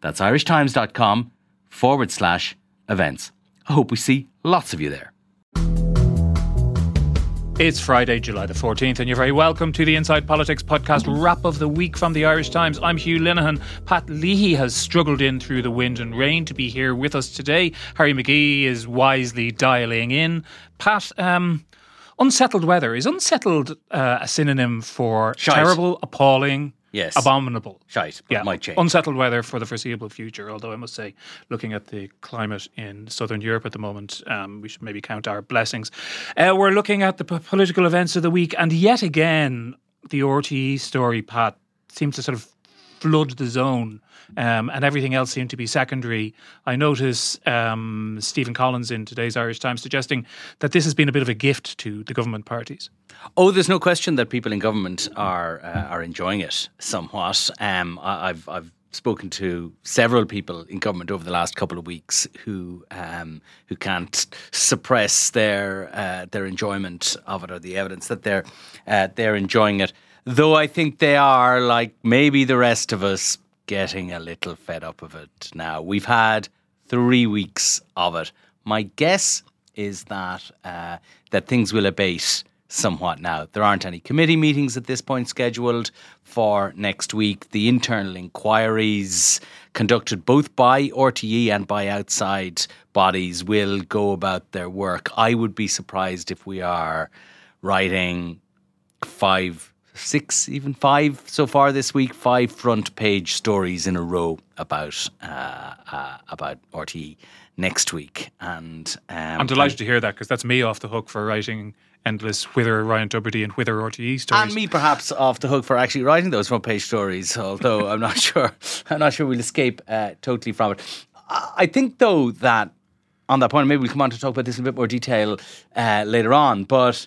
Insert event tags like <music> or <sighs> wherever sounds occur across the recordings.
That's irishtimes.com forward slash events. I hope we see lots of you there. It's Friday, July the 14th, and you're very welcome to the Inside Politics podcast wrap of the week from the Irish Times. I'm Hugh Linehan. Pat Leahy has struggled in through the wind and rain to be here with us today. Harry McGee is wisely dialing in. Pat, um, unsettled weather. Is unsettled uh, a synonym for terrible, appalling, Yes. abominable? Shite, but Yeah, it might change. unsettled weather for the foreseeable future. Although I must say, looking at the climate in southern Europe at the moment, um, we should maybe count our blessings. Uh, we're looking at the p- political events of the week, and yet again, the RTE story, Pat, seems to sort of flood the zone. Um, and everything else seemed to be secondary. I notice um, Stephen Collins in today's Irish Times suggesting that this has been a bit of a gift to the government parties. Oh, there's no question that people in government are uh, are enjoying it somewhat. Um, I, I've I've spoken to several people in government over the last couple of weeks who um, who can't suppress their uh, their enjoyment of it or the evidence that they're uh, they're enjoying it. Though I think they are like maybe the rest of us getting a little fed up of it now. We've had three weeks of it. My guess is that uh, that things will abate somewhat now. There aren't any committee meetings at this point scheduled for next week. The internal inquiries conducted both by RTE and by outside bodies will go about their work. I would be surprised if we are writing five, six, even five so far this week, five front page stories in a row about uh, uh, about RTE next week. And um, I'm delighted to hear that because that's me off the hook for writing endless Whither Ryan Tubridy and Whither RTE stories. and me perhaps off the hook for actually writing those front page stories, although I'm not <laughs> sure I'm not sure we'll escape uh, totally from it. I I think though that on that point, maybe we'll come on to talk about this in a bit more detail uh, later on, but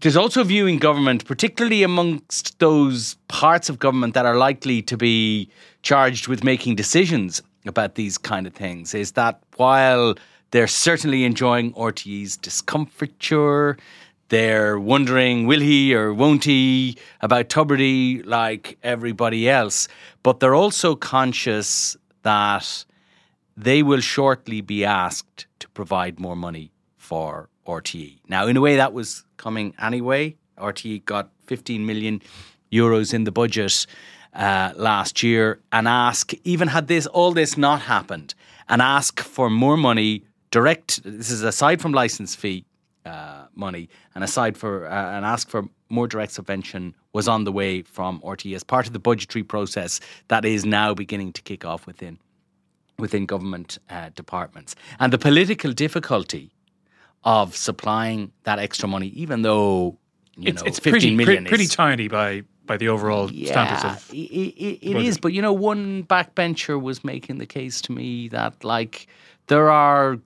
there's also a view in government, particularly amongst those parts of government that are likely to be charged with making decisions about these kind of things, is that while they're certainly enjoying RTE's discomfiture, they're wondering, will he or won't he about Tubridy like everybody else, but they're also conscious that they will shortly be asked to provide more money for RTE. Now, in a way, that was coming anyway. RTE got 15 million euros in the budget uh, last year, and ask even had this all this not happened, and ask for more money direct. This is aside from license fee uh, money, and aside for uh, and ask for more direct subvention was on the way from RTE as part of the budgetary process that is now beginning to kick off within within government uh, departments. And the political difficulty of supplying that extra money, even though you it's, know, it's 15 pretty, million pretty, pretty is, tiny by by the overall standards yeah, of i- i- it budget. is. But you know, one backbencher was making the case to me that like there are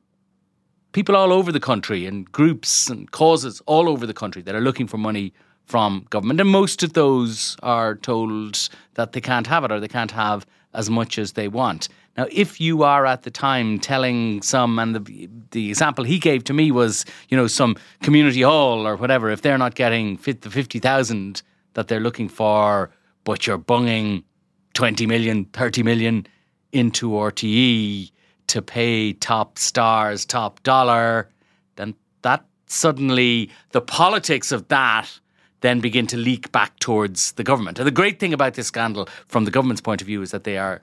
people all over the country and groups and causes all over the country that are looking for money from government, and most of those are told that they can't have it or they can't have as much as they want. Now, if you are at the time telling some, and the the example he gave to me was, you know, some community hall or whatever, if they're not getting fit the fifty thousand that they're looking for, but you're bunging 20 million, 30 million into RTE to pay top stars, top dollar, then that suddenly, the politics of that then begin to leak back towards the government. And the great thing about this scandal, from the government's point of view, is that they are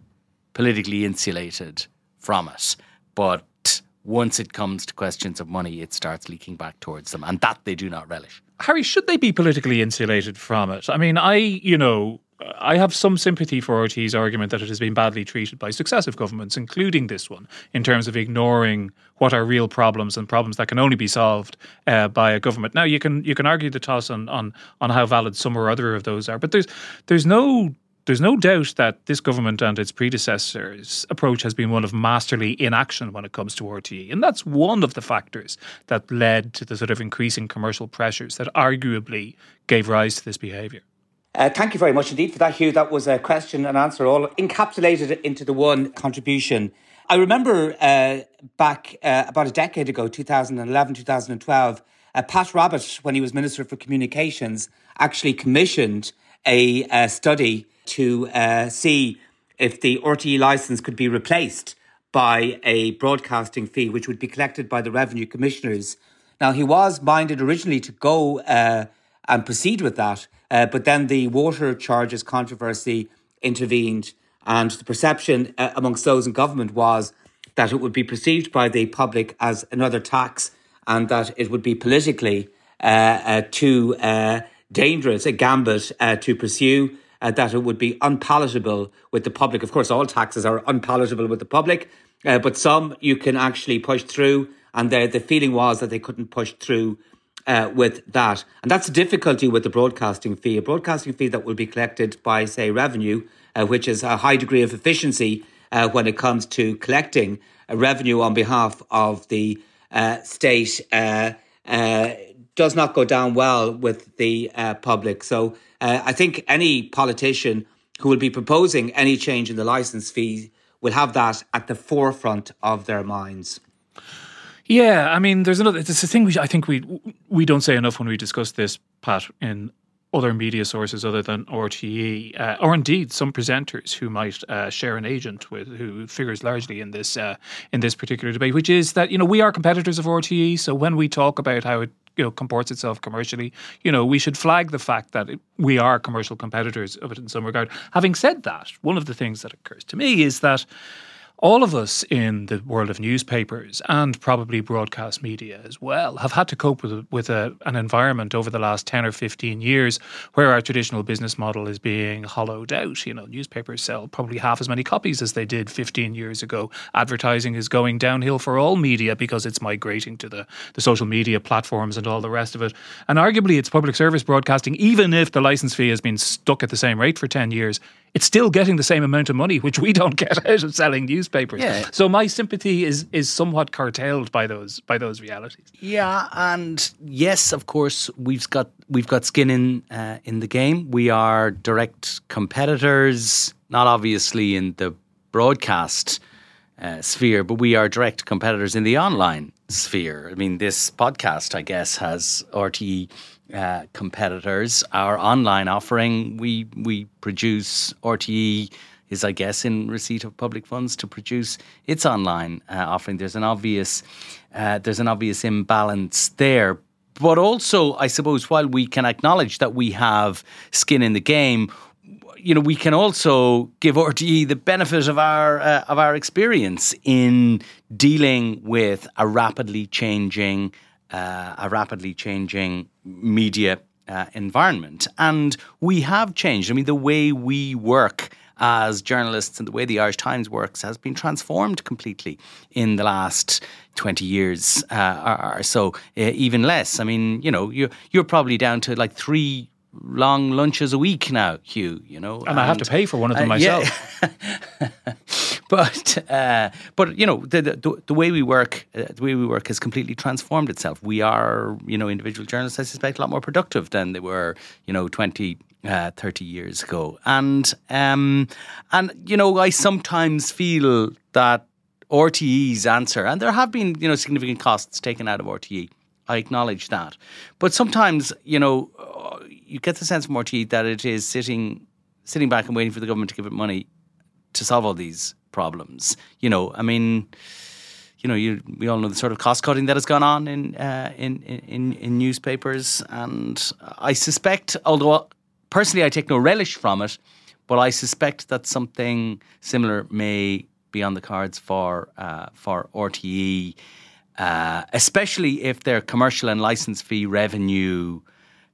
politically insulated from it. But once it comes to questions of money, it starts leaking back towards them. And that they do not relish. Harry, should they be politically insulated from it? I mean, I, you know, I have some sympathy for RT's argument that it has been badly treated by successive governments, including this one, in terms of ignoring what are real problems and problems that can only be solved uh, by a government. Now, you can you can argue the toss on on on how valid some or other of those are, but there's there's no there's no doubt that this government and its predecessors' approach has been one of masterly inaction when it comes to RTE. And that's one of the factors that led to the sort of increasing commercial pressures that arguably gave rise to this behaviour. Uh, thank you very much indeed for that, Hugh. That was a question and answer all encapsulated into the one contribution. I remember uh, back uh, about a decade ago, 2011, 2012, uh, Pat Rabbitte, when he was Minister for Communications, actually commissioned a, a study to uh, see if the RTE license could be replaced by a broadcasting fee, which would be collected by the revenue commissioners. Now, he was minded originally to go uh, and proceed with that, uh, but then the water charges controversy intervened, and the perception uh, amongst those in government was that it would be perceived by the public as another tax and that it would be politically uh, uh, too uh, dangerous a gambit to pursue uh, that it would be unpalatable with the public. Of course, all taxes are unpalatable with the public, uh, but some you can actually push through. And the, the feeling was that they couldn't push through uh, with that. And that's the difficulty with the broadcasting fee. A broadcasting fee that will be collected by, say, revenue, uh, which is a high degree of efficiency uh, when it comes to collecting revenue on behalf of the uh, state, does not go down well with the public. So uh, I think any politician who will be proposing any change in the license fee will have that at the forefront of their minds. Yeah, I mean, there's another. It's a thing we, I think we we don't say enough when we discuss this, Pat, in other media sources other than RTE, uh, or indeed some presenters who might uh, share an agent with, who figures largely in this uh, in this particular debate, which is that you know we are competitors of RTE. So when we talk about how it you know comports itself commercially. You know, we should flag the fact that it, we are commercial competitors of it in some regard. Having said that, one of the things that occurs to me is that all of us in the world of newspapers and probably broadcast media as well have had to cope with with a, an environment over the last 10 or 15 years where our traditional business model is being hollowed out. You know newspapers sell probably half as many copies as they did 15 years ago. Advertising is going downhill for all media because it's migrating to the the social media platforms and all the rest of it. And arguably it's public service broadcasting even if the license fee has been stuck at the same rate for 10 years it's still getting the same amount of money, which we don't get <laughs> out of selling newspapers. Yeah. So my sympathy is is somewhat curtailed by those by those realities. Yeah, and yes, of course, we've got we've got skin in uh, in the game. We are direct competitors, not obviously in the broadcast uh, sphere, but we are direct competitors in the online sphere. I mean, this podcast, I guess, has RTE uh, competitors. Our online offering, we we produce RTE is, I guess, in receipt of public funds to produce its online uh, offering. There's an obvious uh, there's an obvious imbalance there. But also, I suppose, while we can acknowledge that we have skin in the game, you know, we can also give RTE the benefit of our uh, of our experience in dealing with a rapidly changing uh, a rapidly changing media uh, environment. And we have changed. I mean, the way we work as journalists and the way the Irish Times works has been transformed completely in the last 20 years uh, or, so, uh, even less. I mean, you know, you're, you're probably down to like three long lunches a week now, Hugh. You know, and, and I have to pay for one of them uh, myself. Yeah. <laughs> but uh, but you know the, the, the way we work, uh, the way we work has completely transformed itself. We are you know individual journalists. I suspect a lot more productive than they were you know twenty. Uh, 30 years ago and um, and you know I sometimes feel that RTE's answer and there have been you know significant costs taken out of RTE I acknowledge that but sometimes you know you get the sense from RTE that it is sitting sitting back and waiting for the government to give it money to solve all these problems. You know, I mean, you know, you, we all know the sort of cost cutting that has gone on in, uh, in, in in newspapers, and I suspect, although personally I take no relish from it, but I suspect that something similar may be on the cards for uh, for RTE, uh, especially if their commercial and license fee revenue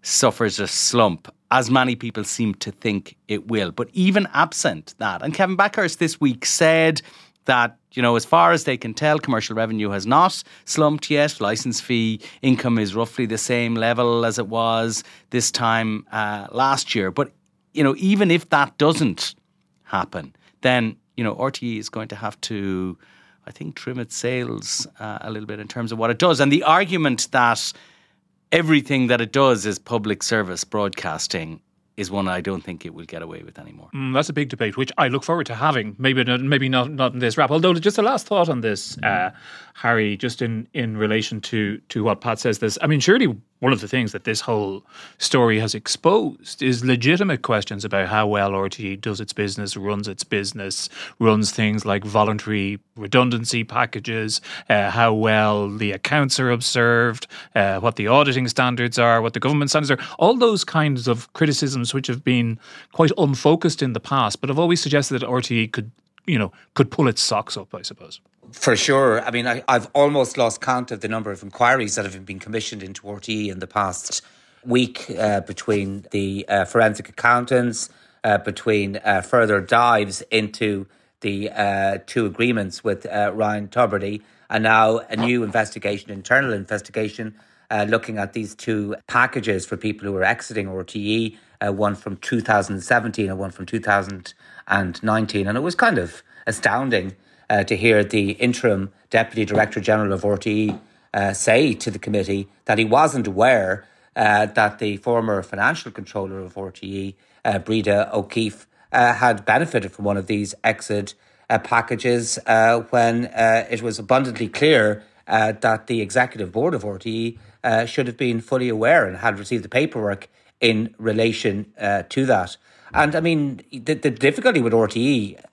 suffers a slump, as many people seem to think it will. But even absent that, and Kevin Bakhurst this week said that, you know, as far as they can tell, commercial revenue has not slumped yet. License fee income is roughly the same level as it was this time uh, last year. But you know, even if that doesn't happen, then you know, RTE is going to have to, I think, trim its sails uh, a little bit in terms of what it does. And the argument that everything that it does is public service broadcasting is one I don't think it will get away with anymore. Mm, that's a big debate, which I look forward to having. Maybe not, maybe not not in this wrap. Although, just a last thought on this, uh, Harry, just in in relation to to what Pat says. This, I mean, surely one of the things that this whole story has exposed is legitimate questions about how well RTE does its business, runs its business, runs things like voluntary redundancy packages, uh, how well the accounts are observed, uh, what the auditing standards are, what the government standards are, all those kinds of criticisms which have been quite unfocused in the past, but have always suggested that RTE could, you know, could pull its socks up, I suppose. For sure. I mean, I, have almost lost count of the number of inquiries that have been commissioned into RTE in the past week uh, between the uh, forensic accountants, uh, between uh, further dives into the uh, two agreements with uh, Ryan Tubridy, and now a new investigation, internal investigation, looking at these two packages for people who are exiting RTE, one from 2017 and one from 2019. And it was kind of astounding uh, to hear the interim Deputy Director General of RTE uh, say to the committee that he wasn't aware uh, that the former financial controller of RTE, uh, Breda O'Keeffe, uh, had benefited from one of these exit packages when it was abundantly clear that the executive board of RTE should have been fully aware and had received the paperwork in relation to that. And I mean, the, the difficulty with RTE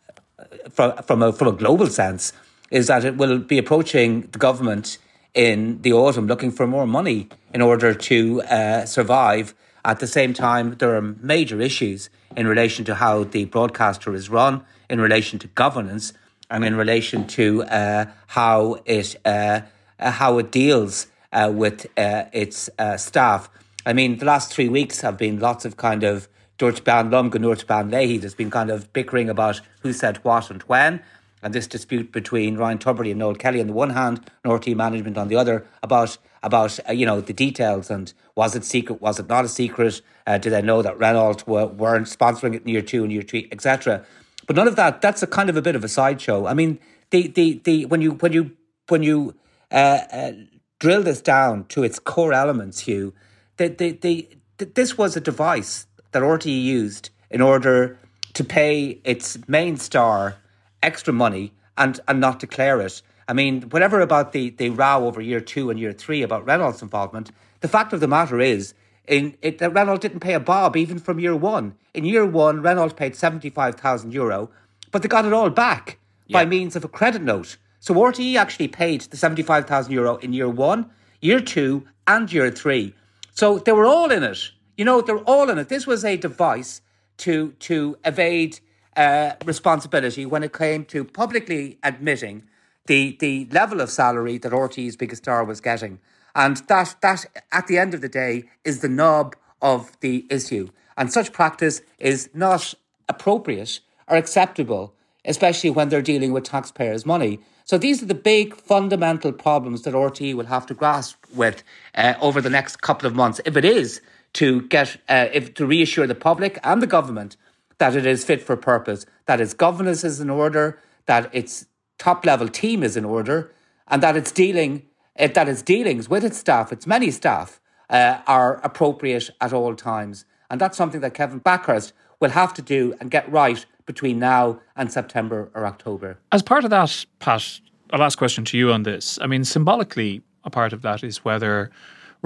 from from a from a global sense is that it will be approaching the government in the autumn looking for more money in order to uh, survive. At the same time, there are major issues in relation to how the broadcaster is run, in relation to governance, and in relation to uh, how it uh, uh how it deals uh, with uh, its staff. I mean, the last three weeks have been lots of kind of Bean Lumg and Bean Leahy. There's been kind of bickering about who said what and when. And this dispute between Ryan Tubridy and Noel Kelly on the one hand, RTE management on the other, about about uh, you know the details and was it secret, was it not a secret? Uh, did they know that Renault were, weren't sponsoring it in year two and year three, etc. But none of that. That's a kind of a bit of a sideshow. I mean, the the the when you when you when you uh, uh, drill this down to its core elements, Hugh, the, the, the, this was a device that RTE used in order to pay its main star extra money and, and not declare it. I mean, whatever about the, the row over year two and year three about Renault's involvement, the fact of the matter is, in it, that Renault didn't pay a bob even from year one. In year one, Renault paid 75,000 euro, but they got it all back yeah. by means of a credit note. So RTE actually paid the 75,000 euro in year one, year two, and year three. So they were all in it. You know, they're all in it. This was a device to to evade uh, responsibility when it came to publicly admitting the the level of salary that RTE's biggest star was getting, and that that at the end of the day is the knob of the issue. And such practice is not appropriate or acceptable, especially when they're dealing with taxpayers' money. So these are the big fundamental problems that RTE will have to grasp with uh, over the next couple of months, if it is to get uh, if to reassure the public and the government that it is fit for purpose, that its governance is in order, that its top level team is in order, and that its dealing uh, that its dealings with its staff, its many staff, uh, are appropriate at all times. And that's something that Kevin Bakhurst will have to do and get right between now and September or October. As part of that, Pat, a last question to you on this. I mean, symbolically, a part of that is whether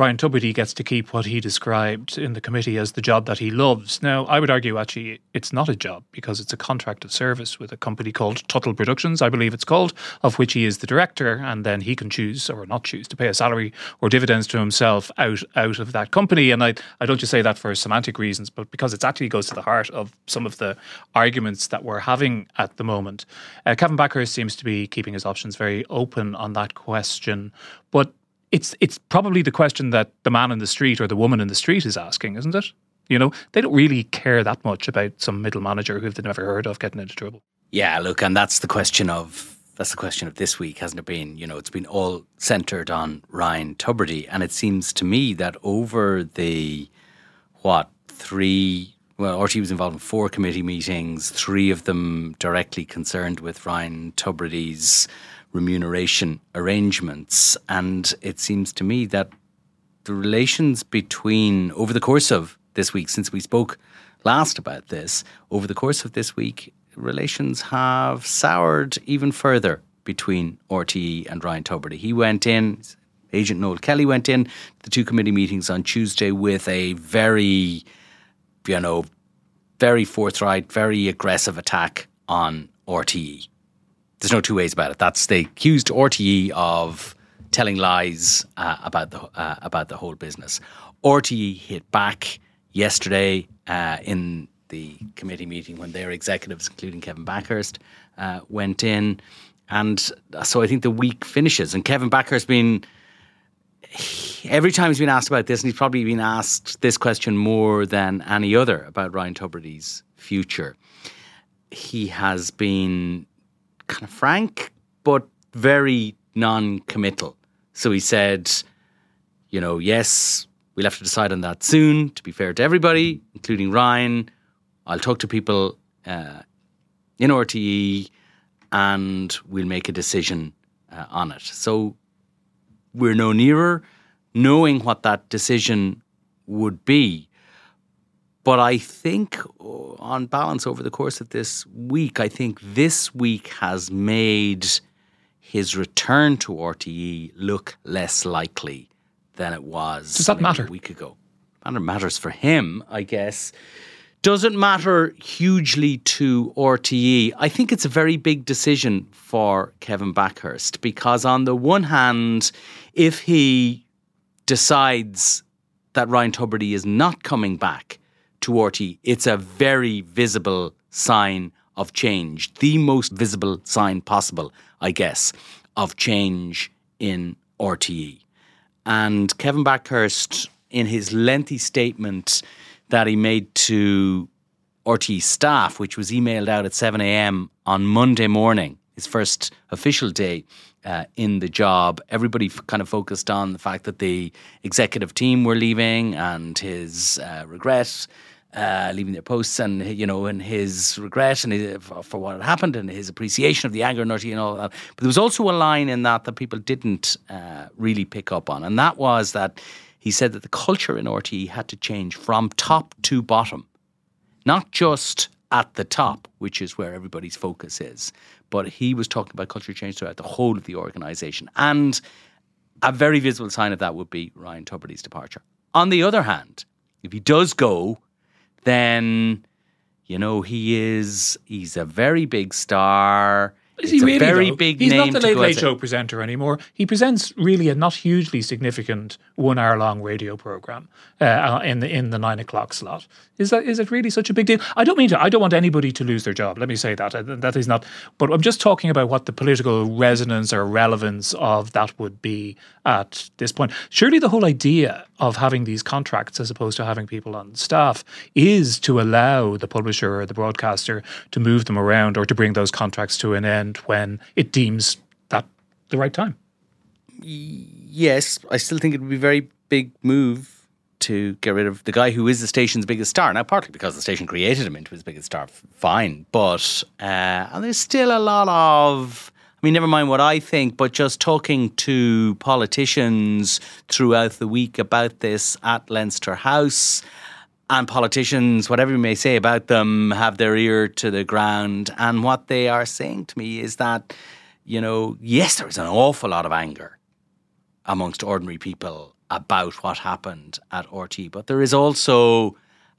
Ryan Tubridy gets to keep what he described in the committee as the job that he loves. Now, I would argue actually it's not a job because it's a contract of service with a company called Tuttle Productions, I believe it's called, of which he is the director, and then he can choose or not choose to pay a salary or dividends to himself out out of that company. And I, I don't just say that for semantic reasons, but because it actually goes to the heart of some of the arguments that we're having at the moment. Uh, Kevin Bakhurst seems to be keeping his options very open on that question. But it's it's probably the question that the man in the street or the woman in the street is asking, isn't it? You know, they don't really care that much about some middle manager who they've never heard of getting into trouble. Yeah, look, and that's the question of that's the question of this week, hasn't it been? You know, it's been all centered on Ryan Tubridy, and it seems to me that over the what three well, RTE was involved in four committee meetings, three of them directly concerned with Ryan Tubridy's remuneration arrangements. And it seems to me that the relations between, over the course of this week, since we spoke last about this, over the course of this week, relations have soured even further between RTE and Ryan Tubridy. He went in, Agent Noel Kelly went in the two committee meetings on Tuesday with a very, you know, very forthright, very aggressive attack on RTE. There's no two ways about it. That's they accused RTE of telling lies uh, about the uh, about the whole business. RTE hit back yesterday uh, in the committee meeting when their executives, including Kevin Bakhurst, uh, went in, and so I think the week finishes. And Kevin Bakhurst been every time he's been asked about this, and he's probably been asked this question more than any other about Ryan Tubridy's future. He has been kind of frank, but very non-committal. So he said, you know, yes, we'll have to decide on that soon. To be fair to everybody, including Ryan, I'll talk to people uh, in RTE, and we'll make a decision uh, on it. So we're no nearer knowing what that decision would be. But I think, uh, on balance, over the course of this week, I think this week has made his return to RTE look less likely than it was. Does that matter? A week ago, matter matters for him, I guess. Doesn't matter hugely to RTE. I think it's a very big decision for Kevin Bakhurst because, on the one hand, if he decides that Ryan Tubridy is not coming back to RTE, it's a very visible sign of change, the most visible sign possible, I guess, of change in RTE. And Kevin Bakhurst, in his lengthy statement that he made to RTE staff, which was emailed out at 7 a.m. on Monday morning, his first official day uh, in the job. Everybody f- kind of focused on the fact that the executive team were leaving and his uh, regret. Uh, leaving their posts and you know and his regret and his, for, for, what had happened and his appreciation of the anger and and all that. But there was also a line in that that people didn't uh, really pick up on, and that was that he said that the culture in RTE had to change from top to bottom, not just at the top, which is where everybody's focus is, but he was talking about culture change throughout the whole of the organisation. And a very visible sign of that would be Ryan Tubridy's departure. On the other hand, if he does go, then you know he is he's a very big star. Is he really? very though? big He's not the Late Late Show presenter anymore. He presents really a not hugely significant one hour long radio program uh, in the in the nine o'clock slot. Is that is it really such a big deal? I don't mean to. I don't want anybody to lose their job. Let me say that uh, that is not. But I'm just talking about what the political resonance or relevance of that would be at this point. Surely the whole idea of having these contracts as opposed to having people on staff is to allow the publisher or the broadcaster to move them around or to bring those contracts to an end when it deems that the right time. Yes, I still think it would be a very big move to get rid of the guy who is the station's biggest star. Now, partly because the station created him into his biggest star, fine. But uh, and there's still a lot of I mean, never mind what I think, but just talking to politicians throughout the week about this at Leinster House. And politicians, whatever you may say about them, have their ear to the ground. And what they are saying to me is that, you know, yes, there is an awful lot of anger amongst ordinary people about what happened at RTE, but there is also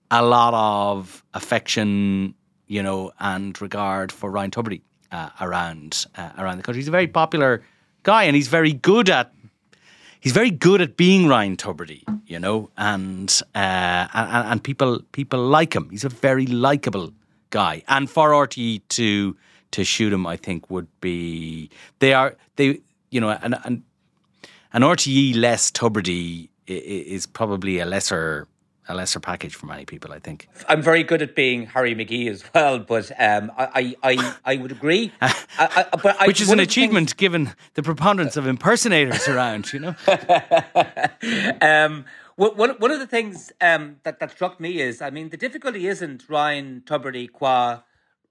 a lot of affection, you know, and regard for Ryan Tubridy uh, around uh, around the country. He's a very popular guy, and he's very good at he's very good at being Ryan Tubridy, you know, and, uh, and and people people like him. He's a very likable guy, and for RTE to to shoot him, I think would be they are they you know and and an RTE less Tubridy is probably a lesser a lesser package for many people, I think. I'm very good at being Harry McGee as well, but um, I, I, I would agree. <laughs> I, I, but Which is an achievement things... given the preponderance of impersonators around, you know? <laughs> um, one, one of the things um, that, that struck me is, I mean, the difficulty isn't Ryan Tubridy qua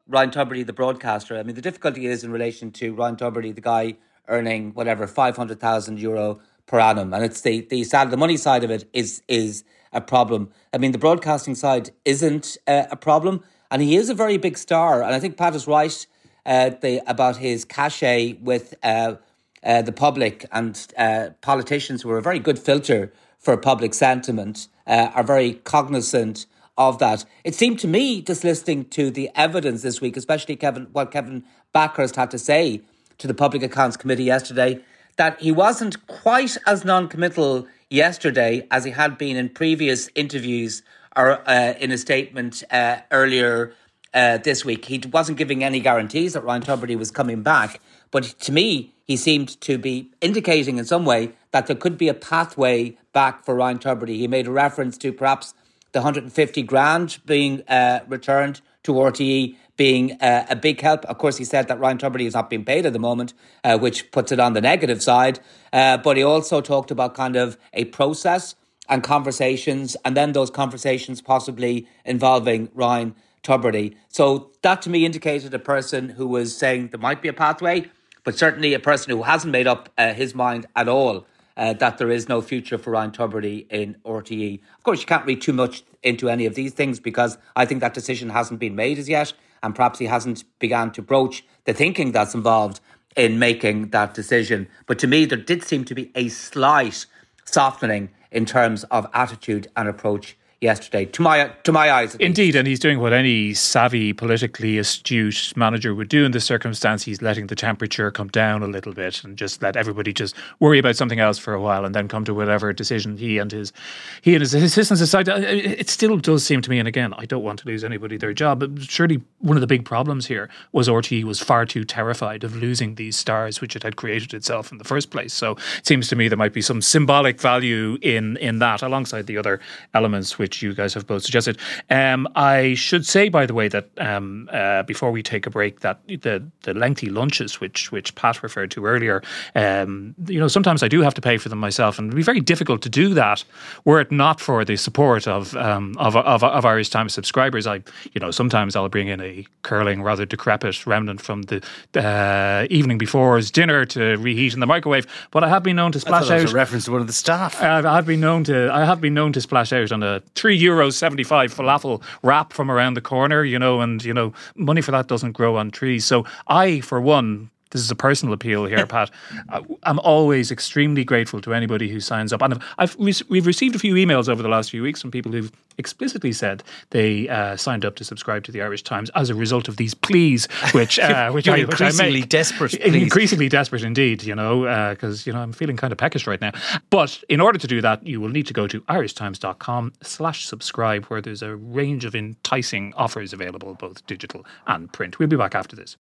Ryan Tubridy, the broadcaster. I mean, the difficulty is in relation to Ryan Tubridy, the guy earning whatever five hundred thousand euro per annum, and it's the the the money side of it is is a problem. I mean, the broadcasting side isn't uh, a problem, and he is a very big star. And I think Pat is right uh, the, about his cachet with uh, uh the public and uh, politicians who are a very good filter for public sentiment uh, are very cognizant of that. It seemed to me, just listening to the evidence this week, especially Kevin, what Kevin Bakhurst had to say to the Public Accounts Committee yesterday, that he wasn't quite as non-committal yesterday as he had been in previous interviews or uh, in a statement uh, earlier uh, this week. He wasn't giving any guarantees that Ryan Tubridy was coming back, but to me, he seemed to be indicating in some way that there could be a pathway back for Ryan Tubridy. He made a reference to perhaps the 150 grand being uh, returned to RTE being uh, a big help. Of course, he said that Ryan Tubridy is not being paid at the moment, uh, which puts it on the negative side. Uh, but he also talked about kind of a process and conversations, and then those conversations possibly involving Ryan Tubridy. So that to me indicated a person who was saying there might be a pathway, but certainly a person who hasn't made up uh, his mind at all uh, that there is no future for Ryan Tubridy in RTE. Of course, you can't read too much into any of these things because I think that decision hasn't been made as yet, and perhaps he hasn't begun to broach the thinking that's involved in making that decision. But to me, there did seem to be a slight softening in terms of attitude and approach yesterday. To my to my eyes, indeed, and he's doing what any savvy, politically astute manager would do in this circumstance. He's letting the temperature come down a little bit and just let everybody just worry about something else for a while, and then come to whatever decision he and his he and his assistants decide. Uh, it still does seem to me, and again, I don't want to lose anybody their job, but surely one of the big problems here was RTE was far too terrified of losing these stars which it had created itself in the first place. So it seems to me there might be some symbolic value in in that, alongside the other elements which which you guys have both suggested. Um, I should say, by the way, that um, uh, before we take a break, that the the lengthy lunches which which Pat referred to earlier, um, you know, sometimes I do have to pay for them myself, and it'd be very difficult to do that were it not for the support of um, of, of, of Irish Times subscribers. I, you know, sometimes I'll bring in a curling, rather decrepit remnant from the uh, evening before's dinner to reheat in the microwave, but I have been known to splash out. a reference to one of the staff. Uh, I've been known to I have been known to splash out on a three euros seventy five falafel wrap from around the corner, you know, and you know money for that doesn't grow on trees. So I, for one, this is a personal appeal here, Pat. <laughs> I'm always extremely grateful to anybody who signs up, and I've, we've received a few emails over the last few weeks from people who've explicitly said they uh, signed up to subscribe to the Irish Times as a result of these pleas, <laughs> which uh, which, I, increasingly which I desperate, <laughs> please. increasingly desperate indeed. You know, because uh, you know I'm feeling kind of peckish right now. But in order to do that, you will need to go to irishtimes.com/slash/subscribe, where there's a range of enticing offers available, both digital and print. We'll be back after this.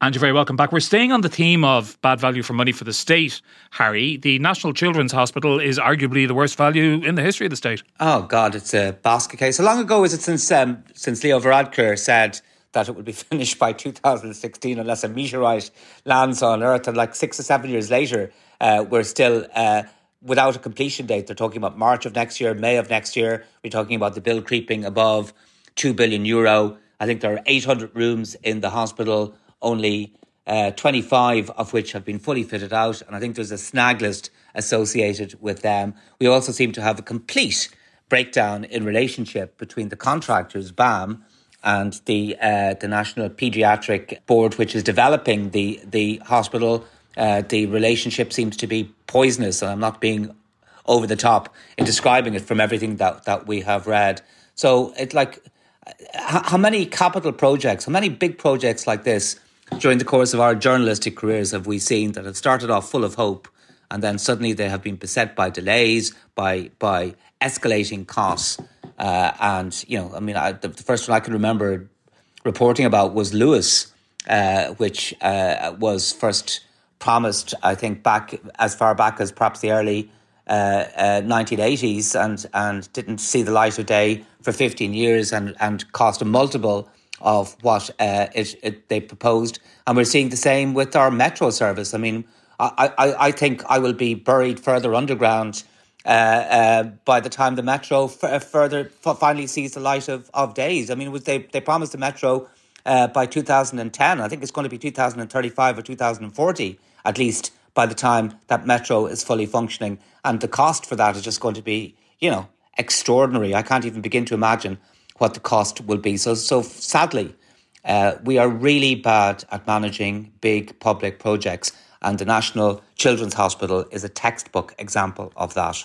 And you're very welcome back. We're staying on the theme of bad value for money for the state, Harry. The National Children's Hospital is arguably the worst value in the history of the state. Oh God, it's a basket case. How long ago is it since um, since Leo Varadkar said that it would be <laughs> finished by 2016 unless a meteorite lands on Earth? And like six or seven years later, uh, we're still uh, without a completion date. They're talking about March of next year, May of next year. We're talking about the bill creeping above two billion euro. I think there are 800 rooms in the hospital only uh, 25 of which have been fully fitted out. And I think there's a snag list associated with them. We also seem to have a complete breakdown in relationship between the contractors, BAM, and the uh, the National Paediatric Board, which is developing the the hospital. Uh, the relationship seems to be poisonous, and I'm not being over the top in describing it from everything that that we have read. So it's like how many capital projects, how many big projects like this during the course of our journalistic careers have we seen that have started off full of hope and then suddenly they have been beset by delays, by by escalating costs, uh, and you know, I mean, I, the, the, first one I can remember reporting about was Luas, uh, which uh, was first promised, I think, back as far back as perhaps the early uh, uh, nineteen eighties, and and didn't see the light of day for fifteen years, and and cost a multiple of what uh, it, it, they proposed. And we're seeing the same with our metro service. I mean, I, I, I think I will be buried further underground uh, uh, by the time the metro f- uh, further f- finally sees the light of, of days. I mean, was they they promised the metro uh, by 2010. I think it's going to be 2035 or 2040 at least by the time that metro is fully functioning, and the cost for that is just going to be you know extraordinary. I can't even begin to imagine what the cost will be. So so sadly. Uh, we are really bad at managing big public projects, and the National Children's Hospital is a textbook example of that.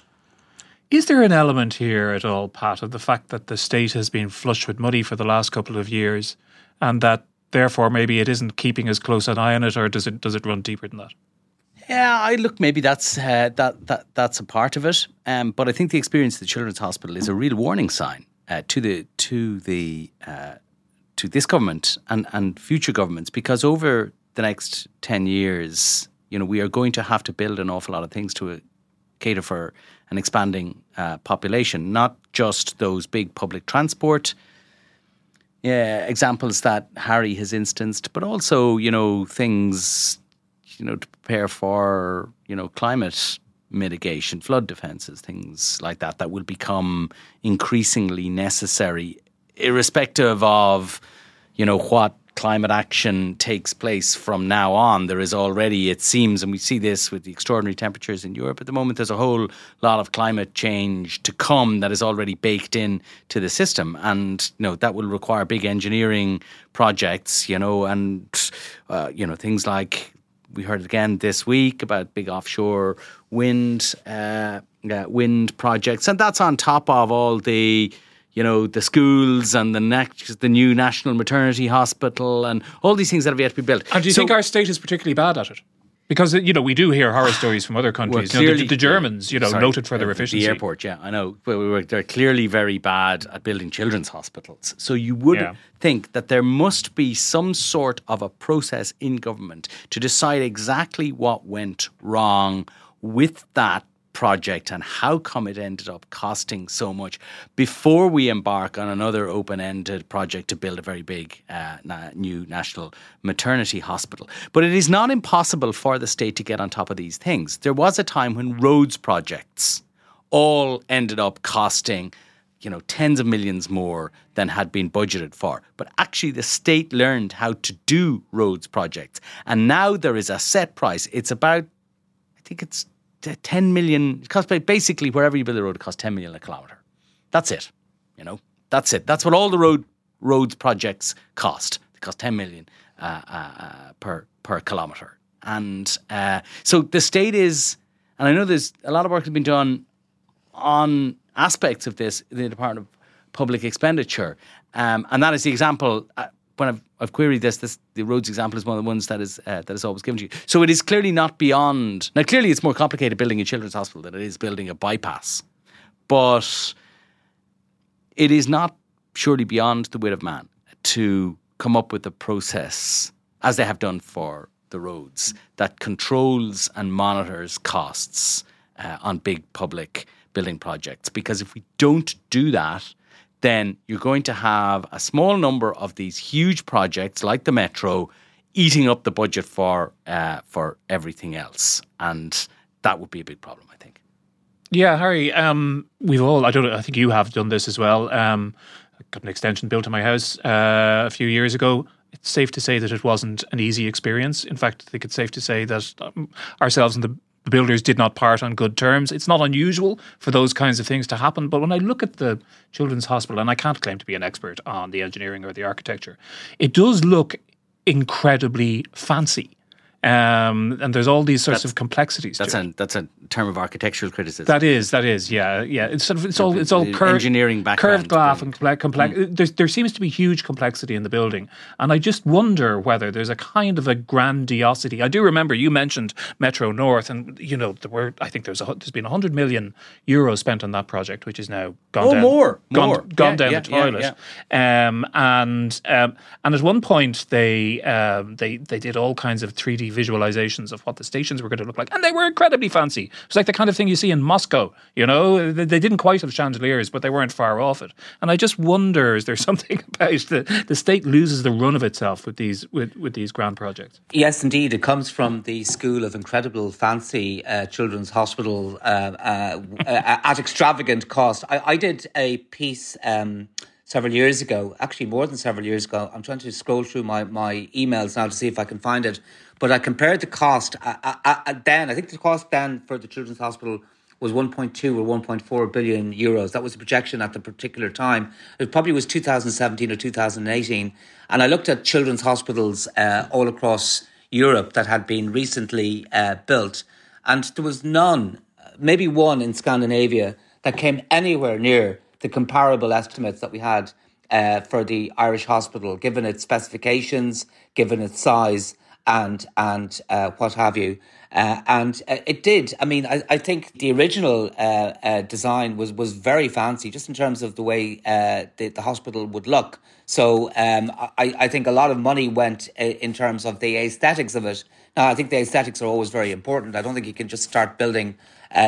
Is there an element here at all, Pat, of the fact that the state has been flush with money for the last couple of years, and that therefore maybe it isn't keeping as close an eye on it, or does it does it run deeper than that? Yeah, I look. Maybe that's uh, that that that's a part of it. Um, but I think the experience of the Children's Hospital is a real warning sign uh, to the to the uh, to this government and, and future governments because over the next 10 years, you know, we are going to have to build an awful lot of things to uh, cater for an expanding uh, population, not just those big public transport yeah, examples that Harry has instanced, but also, you know, things, you know, to prepare for, you know, climate mitigation, flood defences, things like that, that will become increasingly necessary irrespective of you know what climate action takes place from now on. There is already, it seems, and we see this with the extraordinary temperatures in Europe at the moment, there's a whole lot of climate change to come that is already baked in to the system. And, you know, that will require big engineering projects, you know, and, uh, you know, things like we heard it again this week about big offshore wind, uh, uh, wind projects. And that's on top of all the, you know, the schools and the next, the new National Maternity Hospital and all these things that have yet to be built. And do you so, think our state is particularly bad at it? Because you know we do hear horror stories from other <sighs> countries. Well, clearly, you know, the, the, Germans, you know, sorry, noted for their uh, efficiency. The airport, yeah, I know. But we were, they're clearly very bad at building children's hospitals. So you would yeah. think that there must be some sort of a process in government to decide exactly what went wrong with that project and how come it ended up costing so much before we embark on another open-ended project to build a very big uh, na- new national maternity hospital. But it is not impossible for the state to get on top of these things. There was a time when roads projects all ended up costing you know tens of millions more than had been budgeted for but actually the state learned how to do roads projects and now there is a set price it's about i think it's 10 million, it costs basically wherever you build a road, it costs 10 million a kilometre. That's it. You know, that's it. That's what all the road roads projects cost. They cost 10 million uh, uh, uh, per, per kilometre. And uh, so the state is, and I know there's a lot of work has been done on aspects of this, in the Department of Public Expenditure. Um, and that is the example uh, when I've, I've queried this, this, the roads example is one of the ones that is uh, that is always given to you. So it is clearly not beyond. Now, clearly, it's more complicated building a children's hospital than it is building a bypass, but it is not surely beyond the wit of man to come up with a process, as they have done for the roads, that controls and monitors costs uh, on big public building projects. Because if we don't do that, then you're going to have a small number of these huge projects like the metro eating up the budget for uh, for everything else, and that would be a big problem, I think. Yeah, Harry, um, we've all I don't I think you have done this as well. Um, got an extension built in my house uh, a few years ago. It's safe to say that it wasn't an easy experience. In fact, I think it's safe to say that um, ourselves and the the builders did not part on good terms. It's not unusual for those kinds of things to happen. But when I look at the Children's Hospital, and I can't claim to be an expert on the engineering or the architecture, it does look incredibly fancy. Um, and there's all these sorts that's, of complexities. That's a that's a term of architectural criticism. That is, that is, yeah, yeah. It's sort of it's all it's all curved engineering curved glass and complex. complex mm. there seems to be huge complexity in the building, and I just wonder whether there's a kind of a grandiosity. I do remember you mentioned Metro North, and you know there were I think there's a, there's been hundred million euros spent on that project, which is now gone oh, down, more, gone, more. gone yeah, down yeah, the toilet. Yeah, um, and um, and at one point they um, they they did all kinds of 3D visualizations of what the stations were going to look like, and they were incredibly fancy. It's like the kind of thing you see in Moscow. You know, they didn't quite have chandeliers, but they weren't far off it. And I just wonder, is there <laughs> something about the the state loses the run of itself with these with, with these grand projects? Yes, indeed, it comes from the school of incredible fancy uh, children's hospital uh, uh, uh at extravagant cost. I, I did a piece. Um, several years ago, actually more than several years ago. I'm trying to scroll through my, my emails now to see if I can find it. But I compared the cost uh, uh, uh, then, I think the cost then for the Children's Hospital was 1.2 or 1.4 billion euros. That was the projection at the particular time. It probably was 2017 or 2018. And I looked at children's hospitals uh, all across Europe that had been recently uh, built, and there was none, maybe one in Scandinavia, that came anywhere near the comparable estimates that we had uh, for the Irish hospital, given its specifications, given its size, and and uh, what have you. Uh, and uh, it did. I mean, I, I think the original uh, uh, design was was very fancy, just in terms of the way the, the hospital would look. So um, I, I think a lot of money went in terms of the aesthetics of it. Now, I think the aesthetics are always very important. I don't think you can just start building,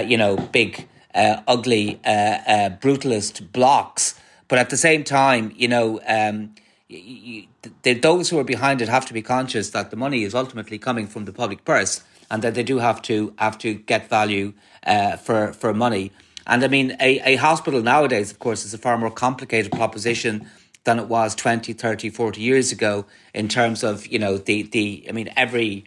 you know, big uh, ugly, uh, uh, brutalist blocks. But at the same time, you know, um, you, those who are behind it have to be conscious that the money is ultimately coming from the public purse, and that they do have to have to get value uh, for for money. And I mean, a, a hospital nowadays, of course, is a far more complicated proposition than it was 20, 30, 40 years ago in terms of, you know, the, the I mean, every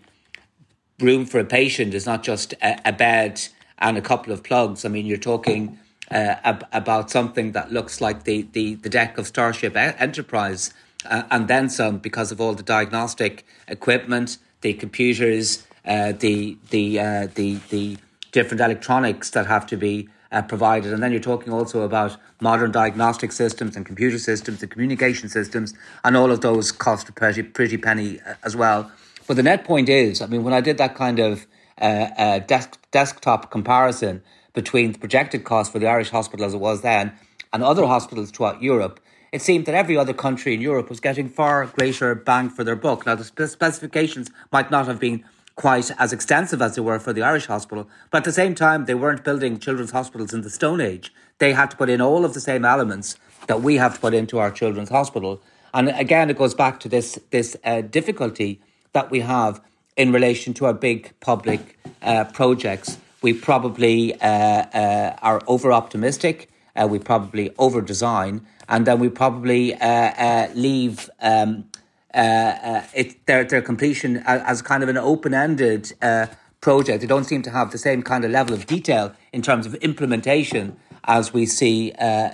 room for a patient is not just a, a bed and a couple of plugs. I mean, you're talking uh, ab- about something that looks like the, the, the deck of Starship Enterprise uh, and then some because of all the diagnostic equipment, the computers, uh, the, the, uh, the, the different electronics that have to be uh, provided. And then you're talking also about modern diagnostic systems and computer systems and communication systems, and all of those cost a pretty, pretty penny uh, as well. But the net point is, I mean, when I did that kind of uh, desk, desktop comparison between the projected cost for the Irish hospital as it was then and other hospitals throughout Europe, it seemed that every other country in Europe was getting far greater bang for their buck. Now, the specifications might not have been quite as extensive as they were for the Irish hospital, but at the same time, they weren't building children's hospitals in the Stone Age. They had to put in all of the same elements that we have to put into our children's hospital. And again, it goes back to this this uh, difficulty that we have in relation to our big public uh, projects. We probably uh, uh, are over optimistic. Uh, we probably over design, and then we probably uh, leave um, it, their their completion as, kind of an open ended project. They don't seem to have the same kind of level of detail in terms of implementation as we see uh,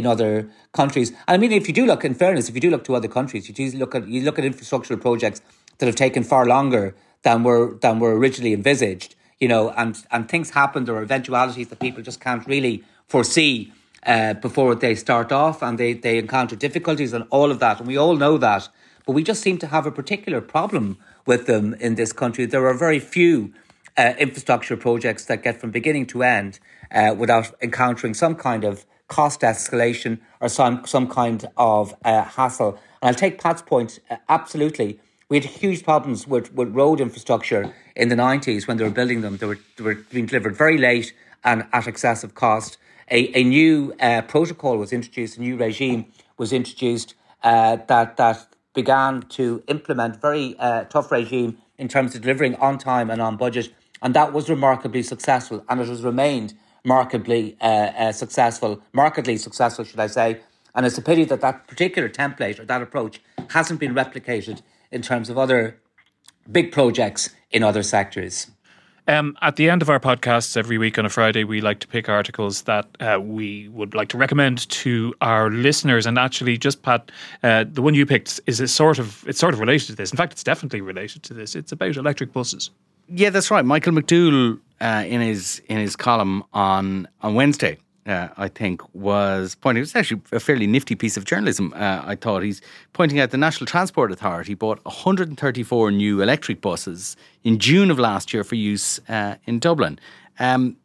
in other countries. And I mean, if you do look, in fairness, if you do look to other countries, you do look at you look at infrastructural projects that have taken far longer than were than were originally envisaged. You know, and and things happen. Are eventualities that people just can't really foresee uh, before they start off, and they they encounter difficulties and all of that, and we all know that. But we just seem to have a particular problem with them in this country. There are very few uh, infrastructure projects that get from beginning to end uh, without encountering some kind of cost escalation or some some kind of uh, hassle. And I'll take Pat's point uh, absolutely we had huge problems with, with road infrastructure in the 90s when they were building them. They were, they were being delivered very late and at excessive cost. A, a new uh, protocol was introduced, a new regime was introduced uh, that, that began to implement very uh, tough regime in terms of delivering on time and on budget. And that was remarkably successful, and it has remained markedly uh, uh, successful, markedly successful, should I say. And it's a pity that that particular template or that approach hasn't been replicated in terms of other big projects in other sectors. Um, at the end of our podcasts every week on a Friday, we like to pick articles that uh, we would like to recommend to our listeners. And actually, just Pat, uh, the one you picked is a sort of it's sort of related to this. In fact, it's definitely related to this. It's about electric buses. Yeah, that's right. Michael McDowell uh, in his in his column on on Wednesday uh, I think, was pointing. It was actually a fairly nifty piece of journalism. Uh, I thought he's pointing out the National Transport Authority bought 134 new electric buses in June of last year for use uh, in Dublin, um,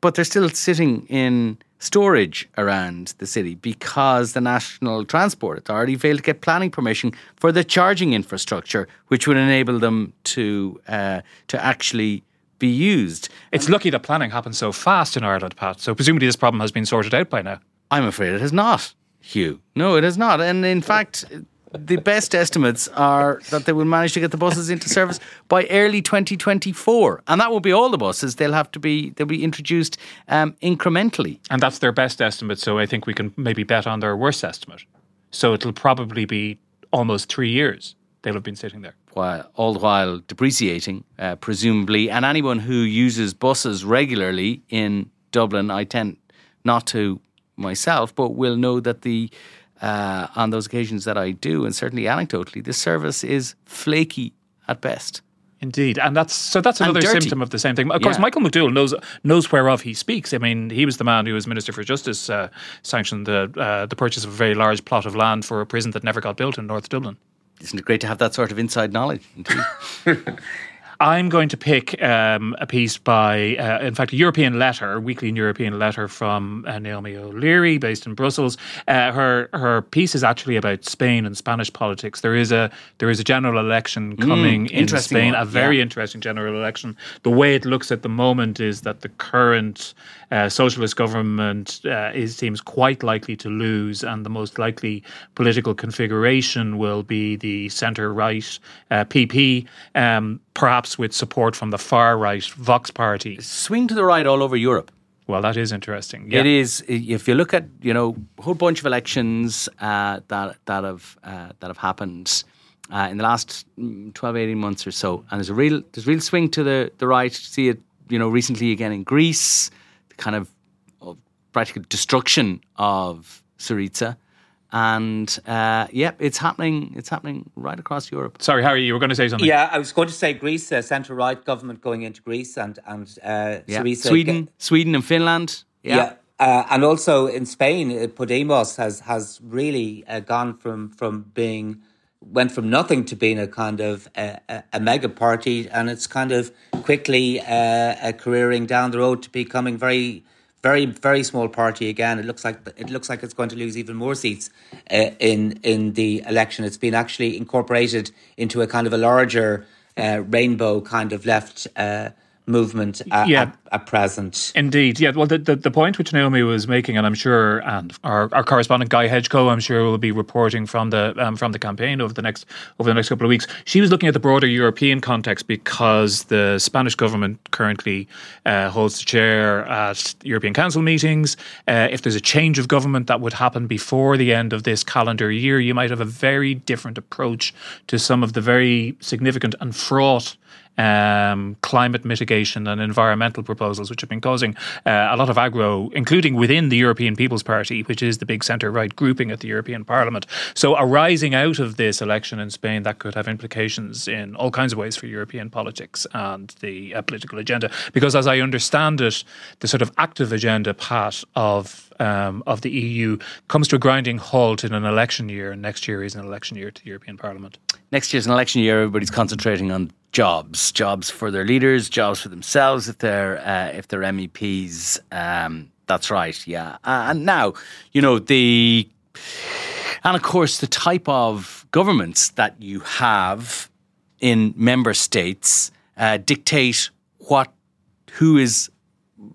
but they're still sitting in storage around the city because the National Transport Authority failed to get planning permission for the charging infrastructure, which would enable them to uh, to actually be used. It's lucky that planning happened so fast in Ireland, Pat. So presumably this problem has been sorted out by now. I'm afraid it has not, Hugh. No, it has not. And in fact, the best estimates are that they will manage to get the buses into service by early 2024, and that won't be all the buses. They'll have to be they'll be introduced um, incrementally, and that's their best estimate. So I think we can maybe bet on their worst estimate. So it'll probably be almost three years they'll have been sitting there. While all the while depreciating, uh, presumably, and anyone who uses buses regularly in Dublin, I tend not to myself, but will know that the uh, on those occasions that I do, and certainly anecdotally, the service is flaky at best. Indeed, and that's so. That's another symptom of the same thing. Of course, yeah. Michael McDowell knows knows whereof he speaks. I mean, he was the man who, as Minister for Justice, uh, sanctioned the uh, the purchase of a very large plot of land for a prison that never got built in North Dublin. Isn't it great to have that sort of inside knowledge? <laughs> I'm going to pick um, a piece by, uh, in fact, a European letter, a weekly European letter from uh, Naomi O'Leary, based in Brussels. Uh, her her piece is actually about Spain and Spanish politics. There is a there is a general election mm, coming mm, in Spain, one. a very yeah. interesting general election. The way it looks at the moment is that the current uh, socialist government uh, is seems quite likely to lose, and the most likely political configuration will be the centre right PP. Uh, um, perhaps with support from the far right Vox party. Swing to the right all over Europe. Well, that is interesting. Yeah. It is. If you look at you know a whole bunch of elections uh, that that have uh, that have happened uh, in the last mm, 12, 18 months or so, and there's a real there's a real swing to the the right. See it you know recently again in Greece, the kind of, of practical destruction of Syriza and uh, yeah, it's happening. It's happening right across Europe. Sorry, Harry, you were going to say something. Yeah, I was going to say Greece, uh, centre right government going into Greece, and and uh, yeah. Sweden, get, Sweden, and Finland. Yeah, yeah. Uh, and also in Spain, uh, Podemos has has really uh, gone from from being went from nothing to being a kind of a, a, a mega party, and it's kind of quickly careering down the road to becoming very very very small party again. It looks like it looks like it's going to lose even more seats uh, in in the election. It's been actually incorporated into a kind of a larger uh, rainbow kind of left. Uh, movement at, yeah. at, at, present. Indeed, yeah. Well, the, the, the, point which Naomi was making, and I'm sure, and our, our correspondent Guy Hedgecoe, I'm sure, will be reporting from the um, from the campaign over the next over the next couple of weeks. She was looking at the broader European context because the Spanish government currently uh, holds the chair at European Council meetings. Uh, if there's a change of government that would happen before the end of this calendar year, you might have a very different approach to some of the very significant and fraught um, climate mitigation and environmental proposals, which have been causing uh, a lot of aggro, including within the European People's Party, which is the big centre right grouping at the European Parliament. So, arising out of this election in Spain, that could have implications in all kinds of ways for European politics and the uh, political agenda. Because, as I understand it, the sort of active agenda part of um, of the EU comes to a grinding halt in an election year, and next year is an election year to the European Parliament. Next year is an election year. Everybody's concentrating on jobs, jobs for their leaders, jobs for themselves if they're uh, if they're MEPs. Um, that's right, yeah. Uh, and now, you know the, and of course the type of governments that you have in member states uh, dictate what who is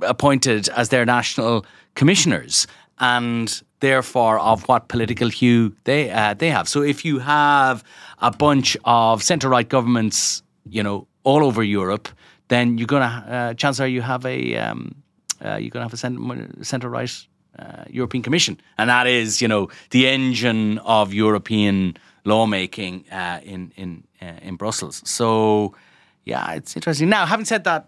appointed as their national commissioners and therefore of what political hue they uh, they have. So if you have a bunch of centre right governments you know, all over Europe, then you're gonna uh, are you have a um, uh, you're gonna have a centre right uh, European Commission, and that is you know the engine of European lawmaking uh, in in uh, in Brussels. So yeah, it's interesting. Now, having said that,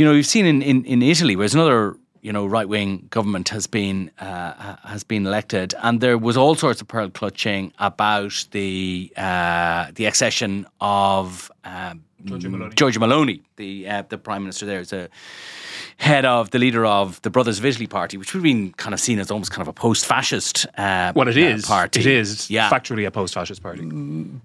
you know, you've seen in in, in Italy, where's another you know right wing government has been uh, has been elected, and there was all sorts of pearl clutching about the uh, the accession of uh, Giorgia Meloni. Giorgia Meloni, the uh, the prime minister there, is a head of the leader of the Brothers of Italy party, which would have been kind of seen as almost kind of a post-fascist. Uh, Well, it uh, is. party. It is yeah. factually a post-fascist party.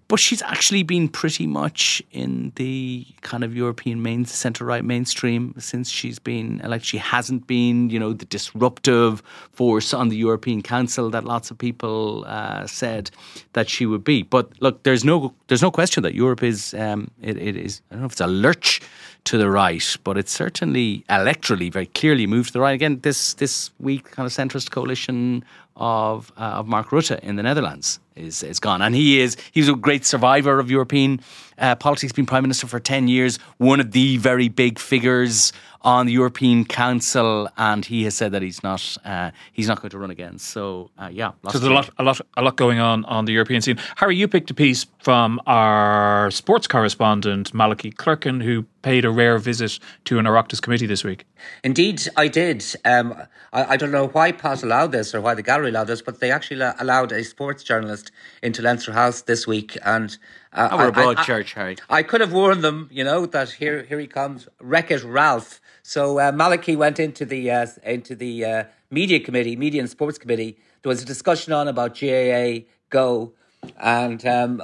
but she's actually been pretty much in the kind of European main centre right mainstream since she's been elected. She hasn't been, you know, the disruptive force on the European Council that lots of people uh, said that she would be. But look, there's no there's no question that Europe is um, it, it is I don't know if it's a lurch to the right, but it's certainly electorally very clearly moved to the right. Again, this this week, kind of centrist coalition of uh, of Mark Rutte in the Netherlands is is gone, and he is he's a great survivor of European uh, politics. Been prime minister for ten years, one of the very big figures on the European Council, and he has said that he's not uh, he's not going to run again. So uh, yeah, lots So there's a lot, a lot, a lot going on on the European scene. Harry, you picked a piece from our sports correspondent Malachy Clerkin, who paid a rare visit to an Oireachtas committee this week. Indeed, I did. Um, I, I don't know why Pat allowed this or why the gallery allowed this, but they actually allowed a sports journalist into Leinster House this week. And uh, Oh, we're a I- broad I- I- church, Harry. I could have warned them, you know, that here here he comes, Wreck It Ralph. So uh, Malachy went into the uh, into the uh, media committee, media and sports committee. There was a discussion on about GAA Go, and um,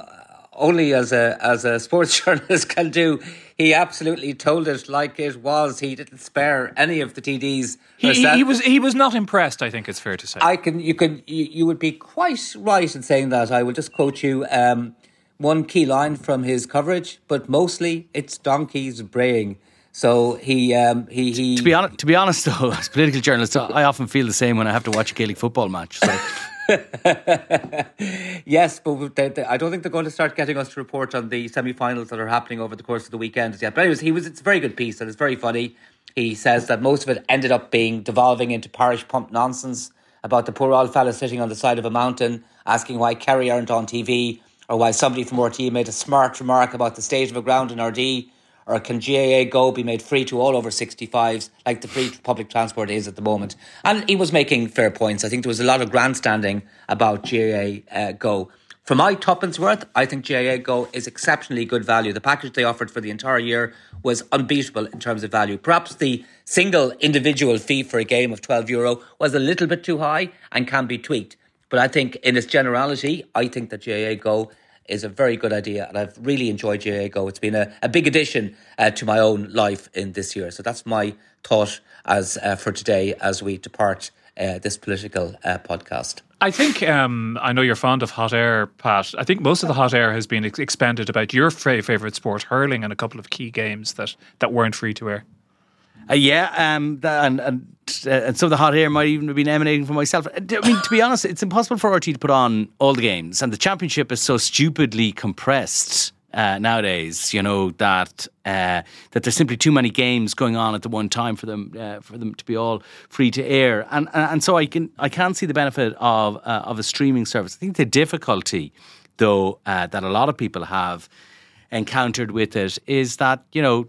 only as a as a sports <laughs> journalist can do, he absolutely told it like it was. He didn't spare any of the TDs. He, he, he was he was not impressed. I think it's fair to say. I can you can you, you would be quite right in saying that. I will just quote you um, one key line from his coverage, but mostly it's donkeys braying. So he um, he he. To be honest, to be honest <laughs> though, as a political journalist, I often feel the same when I have to watch a Gaelic football match. So <laughs> Yes, but they, they, I don't think they're going to start getting us to report on the semi-finals that are happening over the course of the weekend yet. But anyways, he was. It's a very good piece and it's very funny. He says that most of it ended up being devolving into parish pump nonsense about the poor old fella sitting on the side of a mountain asking why Kerry aren't on TV or why somebody from RTÉ made a smart remark about the state of a ground in RD or can GAA Go be made free to all over 65s like the free public transport is at the moment? And he was making fair points. I think there was a lot of grandstanding about GAA uh, Go. For my tuppence worth, I think GAA Go is exceptionally good value. The package they offered for the entire year was unbeatable in terms of value. Perhaps the single individual fee for a game of 12 euro was a little bit too high and can be tweaked. But I think in its generality, I think that GAA Go is a very good idea, and I've really enjoyed GAA Go. It's been a, a big addition uh, to my own life in this year. So that's my thought as uh, for today as we depart uh, this political uh, podcast. I think um, I know you're fond of hot air, Pat. I think most of the hot air has been ex- expended about your fa- favorite sport, hurling, and a couple of key games that that weren't free to air. Uh, yeah, um, that, and and uh, and some of the hot air might even have been emanating from myself. Uh, I mean, to be honest, it's impossible for RTÉ to put on all the games, and the championship is so stupidly compressed uh, nowadays. You know that uh, that there's simply too many games going on at the one time for them uh, for them to be all free to air, and and, so I can I can see the benefit of uh, of a streaming service. I think the difficulty, though, uh, that a lot of people have encountered with it is that you know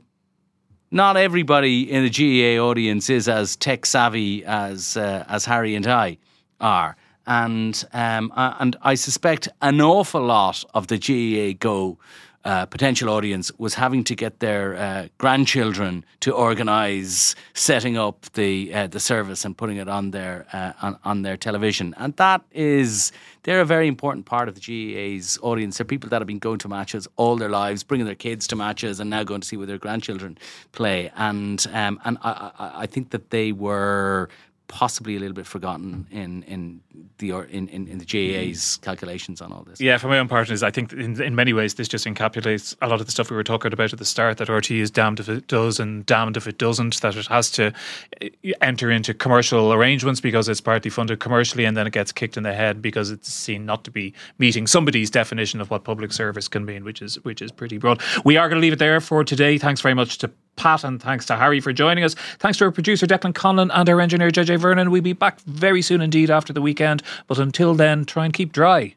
not everybody in the GAA audience is as tech savvy as uh, as Harry and I are, and um, and I suspect an awful lot of the GAA Go. Uh, potential audience was having to get their uh, grandchildren to organise setting up the uh, the service and putting it on their uh, on, on their television, and that is they're a very important part of the GAA's audience. They're people that have been going to matches all their lives, bringing their kids to matches, and now going to see where their grandchildren play. And um, and I, I, I think that they were possibly a little bit forgotten in in the in, in, in the GAA's calculations on all this. Yeah, for my own part, is I think in, in many ways this just encapsulates a lot of the stuff we were talking about at the start. That RTÉ is damned if it does and damned if it doesn't. That it has to eh, enter into commercial arrangements because it's partly funded commercially, and then it gets kicked in the head because it's seen not to be meeting somebody's definition of what public service can mean, which is which is pretty broad. We are going to leave it there for today. Thanks very much to Pat and thanks to Harry for joining us. Thanks to our producer Declan Conlon and our engineer JJ Vernon. We'll be back very soon indeed after the weekend. But until then, try and keep dry.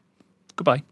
Goodbye.